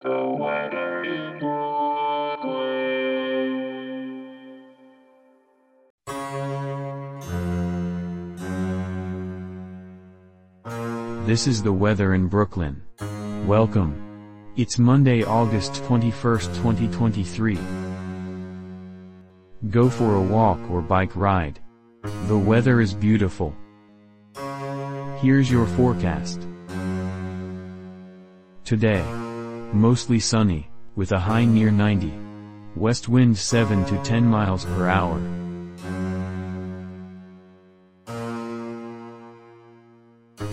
This is the weather in Brooklyn. Welcome. It's Monday, August 21st, 2023. Go for a walk or bike ride. The weather is beautiful. Here's your forecast. Today. Mostly sunny, with a high near 90. West wind 7 to 10 miles per hour.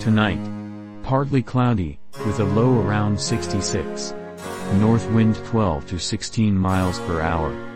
Tonight. Partly cloudy, with a low around 66. North wind 12 to 16 miles per hour.